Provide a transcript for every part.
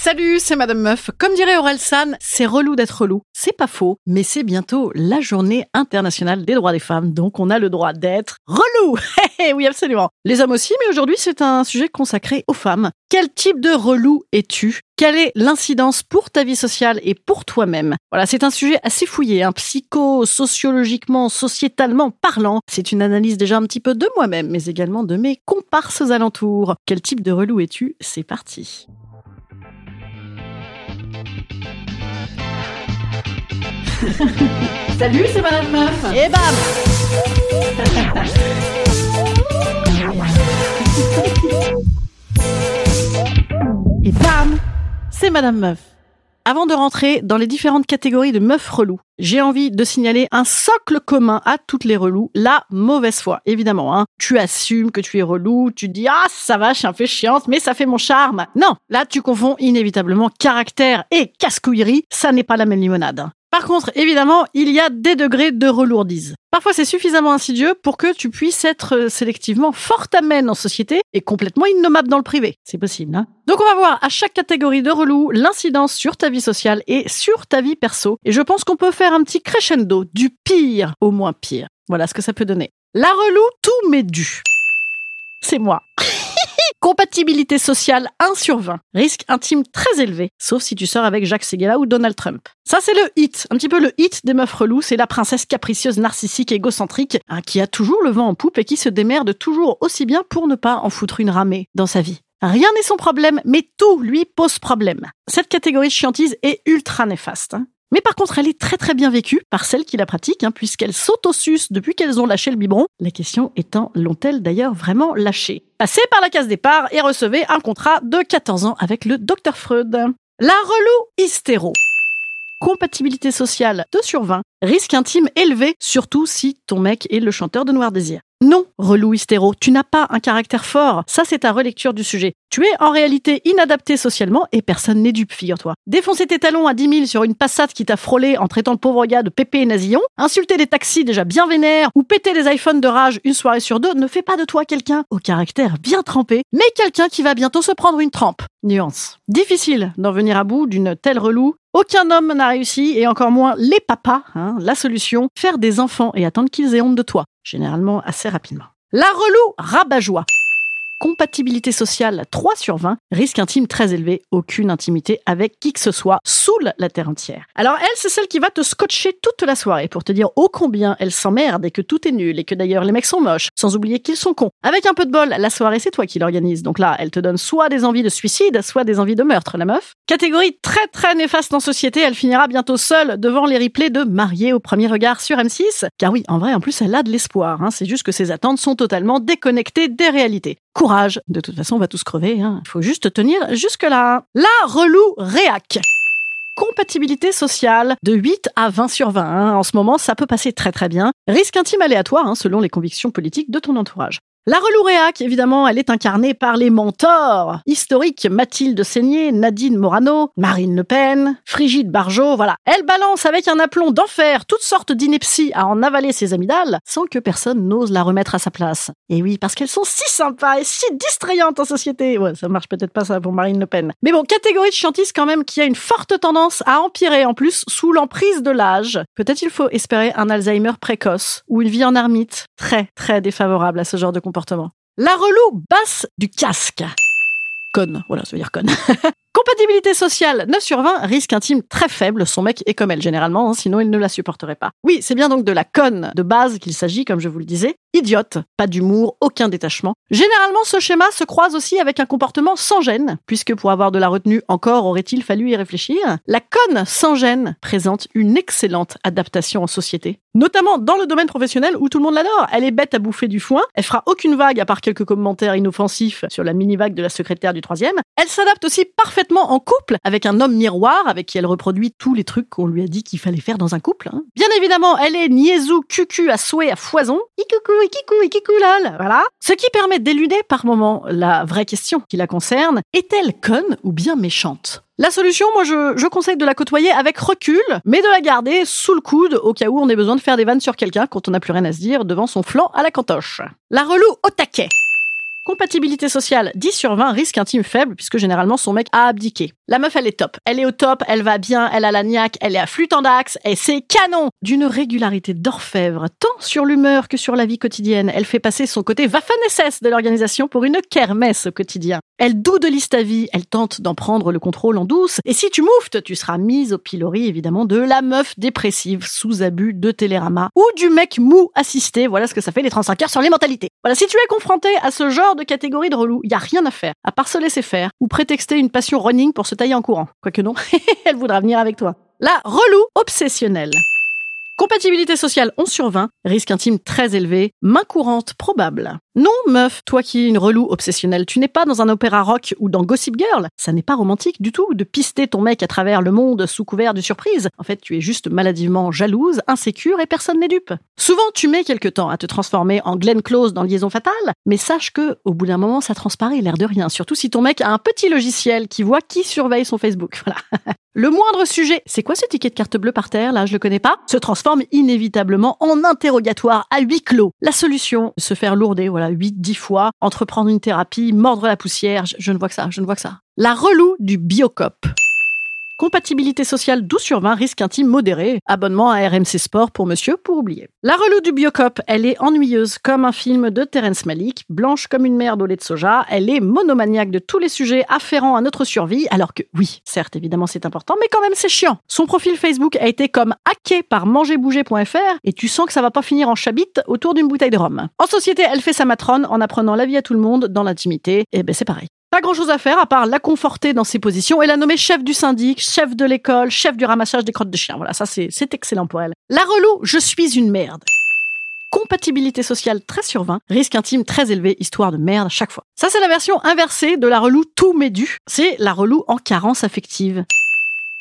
Salut, c'est Madame Meuf. Comme dirait Aurel San, c'est relou d'être relou. C'est pas faux, mais c'est bientôt la journée internationale des droits des femmes, donc on a le droit d'être relou. oui, absolument. Les hommes aussi, mais aujourd'hui c'est un sujet consacré aux femmes. Quel type de relou es-tu? Quelle est l'incidence pour ta vie sociale et pour toi-même? Voilà, c'est un sujet assez fouillé, hein, psycho, sociologiquement, sociétalement parlant. C'est une analyse déjà un petit peu de moi-même, mais également de mes comparses alentours. Quel type de relou es-tu? C'est parti. Salut, c'est Madame Meuf. Et bam Et bam C'est Madame Meuf. Avant de rentrer dans les différentes catégories de meufs relous, j'ai envie de signaler un socle commun à toutes les relous, la mauvaise foi, évidemment. Hein. Tu assumes que tu es relou, tu dis « Ah, ça va, je suis un peu chiante, mais ça fait mon charme ». Non, là, tu confonds inévitablement caractère et casse-couillerie, ça n'est pas la même limonade. Par contre, évidemment, il y a des degrés de relourdise. Parfois, c'est suffisamment insidieux pour que tu puisses être euh, sélectivement fort amène en société et complètement innommable dans le privé. C'est possible, hein Donc, on va voir à chaque catégorie de relou l'incidence sur ta vie sociale et sur ta vie perso. Et je pense qu'on peut faire un petit crescendo du pire au moins pire. Voilà ce que ça peut donner. La relou, tout m'est dû. C'est moi. Compatibilité sociale 1 sur 20. Risque intime très élevé, sauf si tu sors avec Jacques Seguela ou Donald Trump. Ça, c'est le hit. Un petit peu le hit des meufs relous. C'est la princesse capricieuse, narcissique, égocentrique, hein, qui a toujours le vent en poupe et qui se démerde toujours aussi bien pour ne pas en foutre une ramée dans sa vie. Rien n'est son problème, mais tout lui pose problème. Cette catégorie de chiantise est ultra néfaste. Mais par contre, elle est très très bien vécue par celles qui la pratiquent, hein, puisqu'elles s'autosucent depuis qu'elles ont lâché le biberon. La question étant, l'ont-elles d'ailleurs vraiment lâché? Passez par la case départ et recevez un contrat de 14 ans avec le Dr Freud. La relou hystéro. Compatibilité sociale 2 sur 20. Risque intime élevé, surtout si ton mec est le chanteur de Noir Désir. Non, relou hystéro, tu n'as pas un caractère fort. Ça, c'est ta relecture du sujet. Tu es en réalité inadapté socialement et personne n'est dupe, figure-toi. Défoncer tes talons à 10 000 sur une passade qui t'a frôlé en traitant le pauvre gars de pépé et nasillon, insulter des taxis déjà bien vénères ou péter des iPhones de rage une soirée sur deux ne fait pas de toi quelqu'un au caractère bien trempé, mais quelqu'un qui va bientôt se prendre une trempe. Nuance. Difficile d'en venir à bout d'une telle relou. Aucun homme n'a réussi, et encore moins les papas. hein. La solution, faire des enfants et attendre qu'ils aient honte de toi. Généralement assez rapidement. La relou rabat-joie. Compatibilité sociale 3 sur 20, risque intime très élevé, aucune intimité avec qui que ce soit, saoule la terre entière. Alors elle, c'est celle qui va te scotcher toute la soirée pour te dire ô combien elle s'emmerde et que tout est nul et que d'ailleurs les mecs sont moches, sans oublier qu'ils sont cons. Avec un peu de bol, la soirée c'est toi qui l'organise, donc là elle te donne soit des envies de suicide, soit des envies de meurtre, la meuf. Catégorie très très néfaste en société, elle finira bientôt seule devant les replays de Mariée au premier regard sur M6, car oui, en vrai en plus elle a de l'espoir, hein. c'est juste que ses attentes sont totalement déconnectées des réalités. Courage, de toute façon on va tous crever, hein. faut juste tenir jusque-là. La relou réac compatibilité sociale de 8 à 20 sur 20. hein. En ce moment, ça peut passer très très bien. Risque intime aléatoire, hein, selon les convictions politiques de ton entourage. La relouréac, évidemment, elle est incarnée par les mentors historiques Mathilde Seigné, Nadine Morano, Marine Le Pen, Frigide Barjot, voilà. Elle balance avec un aplomb d'enfer toutes sortes d'inepties à en avaler ses amygdales sans que personne n'ose la remettre à sa place. Et oui, parce qu'elles sont si sympas et si distrayantes en société. Ouais, ça marche peut-être pas ça pour Marine Le Pen. Mais bon, catégorie de chiantise quand même qui a une forte tendance à empirer en plus sous l'emprise de l'âge. Peut-être il faut espérer un Alzheimer précoce ou une vie en ermite très très défavorable à ce genre de comportement. La relou basse du casque. Conne, voilà, ça veut dire conne. Compatibilité sociale 9 sur 20, risque intime très faible, son mec est comme elle généralement, hein, sinon il ne la supporterait pas. Oui, c'est bien donc de la conne de base qu'il s'agit, comme je vous le disais. Idiote, pas d'humour, aucun détachement. Généralement, ce schéma se croise aussi avec un comportement sans gêne, puisque pour avoir de la retenue encore aurait-il fallu y réfléchir? La conne sans gêne présente une excellente adaptation en société. Notamment dans le domaine professionnel où tout le monde l'adore. Elle est bête à bouffer du foin, elle fera aucune vague à part quelques commentaires inoffensifs sur la mini-vague de la secrétaire du troisième. Elle s'adapte aussi parfaitement en couple avec un homme miroir avec qui elle reproduit tous les trucs qu'on lui a dit qu'il fallait faire dans un couple. hein. Bien évidemment, elle est niaisou cucu à souhait à foison. Ikoukou, ikikou, ikikoulal. Voilà. Ce qui permet d'éluder par moment la vraie question qui la concerne. Est-elle conne ou bien méchante? La solution, moi, je, je conseille de la côtoyer avec recul, mais de la garder sous le coude au cas où on ait besoin de faire des vannes sur quelqu'un quand on n'a plus rien à se dire devant son flanc à la cantoche. La relou au taquet. Compatibilité sociale 10 sur 20, risque intime faible puisque généralement son mec a abdiqué. La meuf elle est top, elle est au top, elle va bien, elle a la niaque, elle est à flûte en dax et c'est canon D'une régularité d'orfèvre, tant sur l'humeur que sur la vie quotidienne, elle fait passer son côté Waffen-SS de l'organisation pour une kermesse au quotidien. Elle doudelise ta vie, elle tente d'en prendre le contrôle en douce et si tu mouftes, tu seras mise au pilori évidemment de la meuf dépressive sous abus de télérama ou du mec mou assisté, voilà ce que ça fait les 35 heures sur les mentalités. Voilà, si tu es confronté à ce genre de catégorie de relou, il y a rien à faire, à part se laisser faire, ou prétexter une passion running pour se tailler en courant. Quoique non, elle voudra venir avec toi. La relou obsessionnelle. Compatibilité sociale 11 sur 20, risque intime très élevé, main courante probable. Non, meuf, toi qui es une relou obsessionnelle, tu n'es pas dans un opéra rock ou dans Gossip Girl. Ça n'est pas romantique du tout de pister ton mec à travers le monde sous couvert de surprise. En fait, tu es juste maladivement jalouse, insécure et personne n'est dupe. Souvent, tu mets quelque temps à te transformer en Glenn Close dans Liaison Fatale, mais sache que, au bout d'un moment, ça transparaît l'air de rien. Surtout si ton mec a un petit logiciel qui voit qui surveille son Facebook. Voilà. Le moindre sujet, c'est quoi ce ticket de carte bleue par terre, là, je le connais pas, se transforme inévitablement en interrogatoire à huis clos. La solution, se faire lourder, voilà, 8-10 fois, entreprendre une thérapie, mordre la poussière, je, ne vois que ça, je ne vois que ça. La relou du biocop. Compatibilité sociale 12 sur 20, risque intime modéré. Abonnement à RMC Sport pour monsieur, pour oublier. La relou du Biocop, elle est ennuyeuse comme un film de Terence Malick, blanche comme une merde au lait de soja, elle est monomaniaque de tous les sujets afférents à notre survie, alors que oui, certes, évidemment, c'est important, mais quand même, c'est chiant. Son profil Facebook a été comme hacké par mangerbouger.fr et tu sens que ça va pas finir en chabite autour d'une bouteille de rhum. En société, elle fait sa matrone en apprenant la vie à tout le monde dans l'intimité, et ben c'est pareil. Pas grand chose à faire à part la conforter dans ses positions et la nommer chef du syndic, chef de l'école, chef du ramassage des crottes de chien. Voilà, ça c'est excellent pour elle. La relou, je suis une merde. Compatibilité sociale 13 sur 20, risque intime très élevé, histoire de merde à chaque fois. Ça c'est la version inversée de la relou tout m'est dû. C'est la relou en carence affective.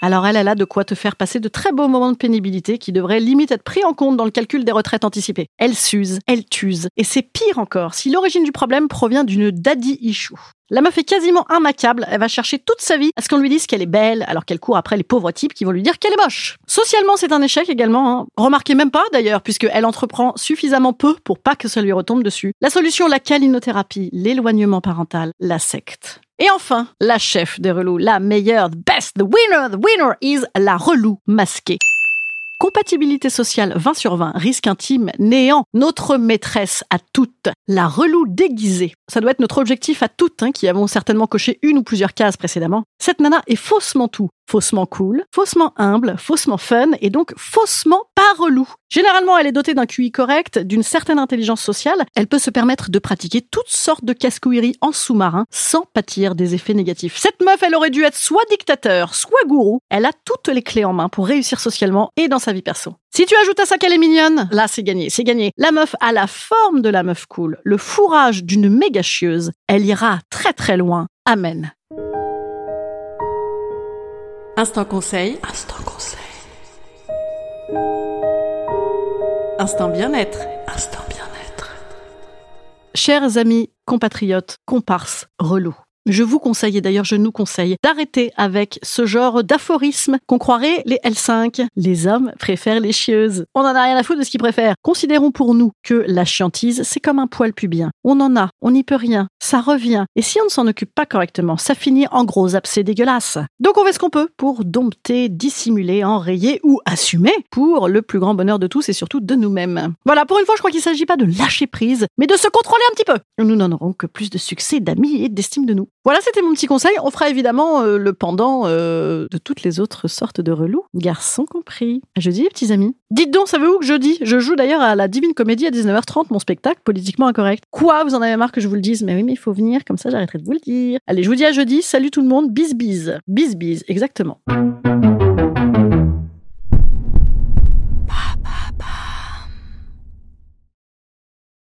Alors elle, elle a de quoi te faire passer de très beaux moments de pénibilité qui devraient limite être pris en compte dans le calcul des retraites anticipées. Elle s'use, elle tuse, et c'est pire encore si l'origine du problème provient d'une daddy issue. La meuf est quasiment immaccable, elle va chercher toute sa vie à ce qu'on lui dise qu'elle est belle, alors qu'elle court après les pauvres types qui vont lui dire qu'elle est moche. Socialement, c'est un échec également. Hein. Remarquez même pas d'ailleurs, puisqu'elle entreprend suffisamment peu pour pas que ça lui retombe dessus. La solution, la calinothérapie, l'éloignement parental, la secte. Et enfin, la chef des relous, la meilleure, the best, the winner, the winner is la relou masquée. Compatibilité sociale 20 sur 20, risque intime, néant, notre maîtresse à toutes, la relou déguisée. Ça doit être notre objectif à toutes, hein, qui avons certainement coché une ou plusieurs cases précédemment. Cette nana est faussement tout. Faussement cool, faussement humble, faussement fun et donc faussement pas relou. Généralement, elle est dotée d'un QI correct, d'une certaine intelligence sociale. Elle peut se permettre de pratiquer toutes sortes de casse-couilleries en sous-marin sans pâtir des effets négatifs. Cette meuf, elle aurait dû être soit dictateur, soit gourou. Elle a toutes les clés en main pour réussir socialement et dans sa vie perso. Si tu ajoutes à ça qu'elle est mignonne, là c'est gagné, c'est gagné. La meuf a la forme de la meuf cool, le fourrage d'une méga chieuse. Elle ira très très loin. Amen. Instant conseil. Instant conseil. Instant bien-être. Instant bien-être. Chers amis, compatriotes, comparses, relous. Je vous conseille, et d'ailleurs je nous conseille, d'arrêter avec ce genre d'aphorisme qu'on croirait les L5. Les hommes préfèrent les chieuses. On en a rien à foutre de ce qu'ils préfèrent. Considérons pour nous que la chiantise, c'est comme un poil pubien. On en a, on n'y peut rien, ça revient. Et si on ne s'en occupe pas correctement, ça finit en gros abcès dégueulasse. Donc on fait ce qu'on peut pour dompter, dissimuler, enrayer ou assumer pour le plus grand bonheur de tous et surtout de nous-mêmes. Voilà, pour une fois, je crois qu'il ne s'agit pas de lâcher prise, mais de se contrôler un petit peu. Nous n'en que plus de succès, d'amis et d'estime de nous. Voilà, c'était mon petit conseil. On fera évidemment euh, le pendant euh, de toutes les autres sortes de relous, garçons compris. À jeudi, les petits amis. Dites donc, savez-vous que jeudi, je joue d'ailleurs à la Divine Comédie à 19h30, mon spectacle politiquement incorrect. Quoi, vous en avez marre que je vous le dise? Mais oui, mais il faut venir, comme ça j'arrêterai de vous le dire. Allez, je vous dis à jeudi. Salut tout le monde. Bis bis. Bis bis, exactement.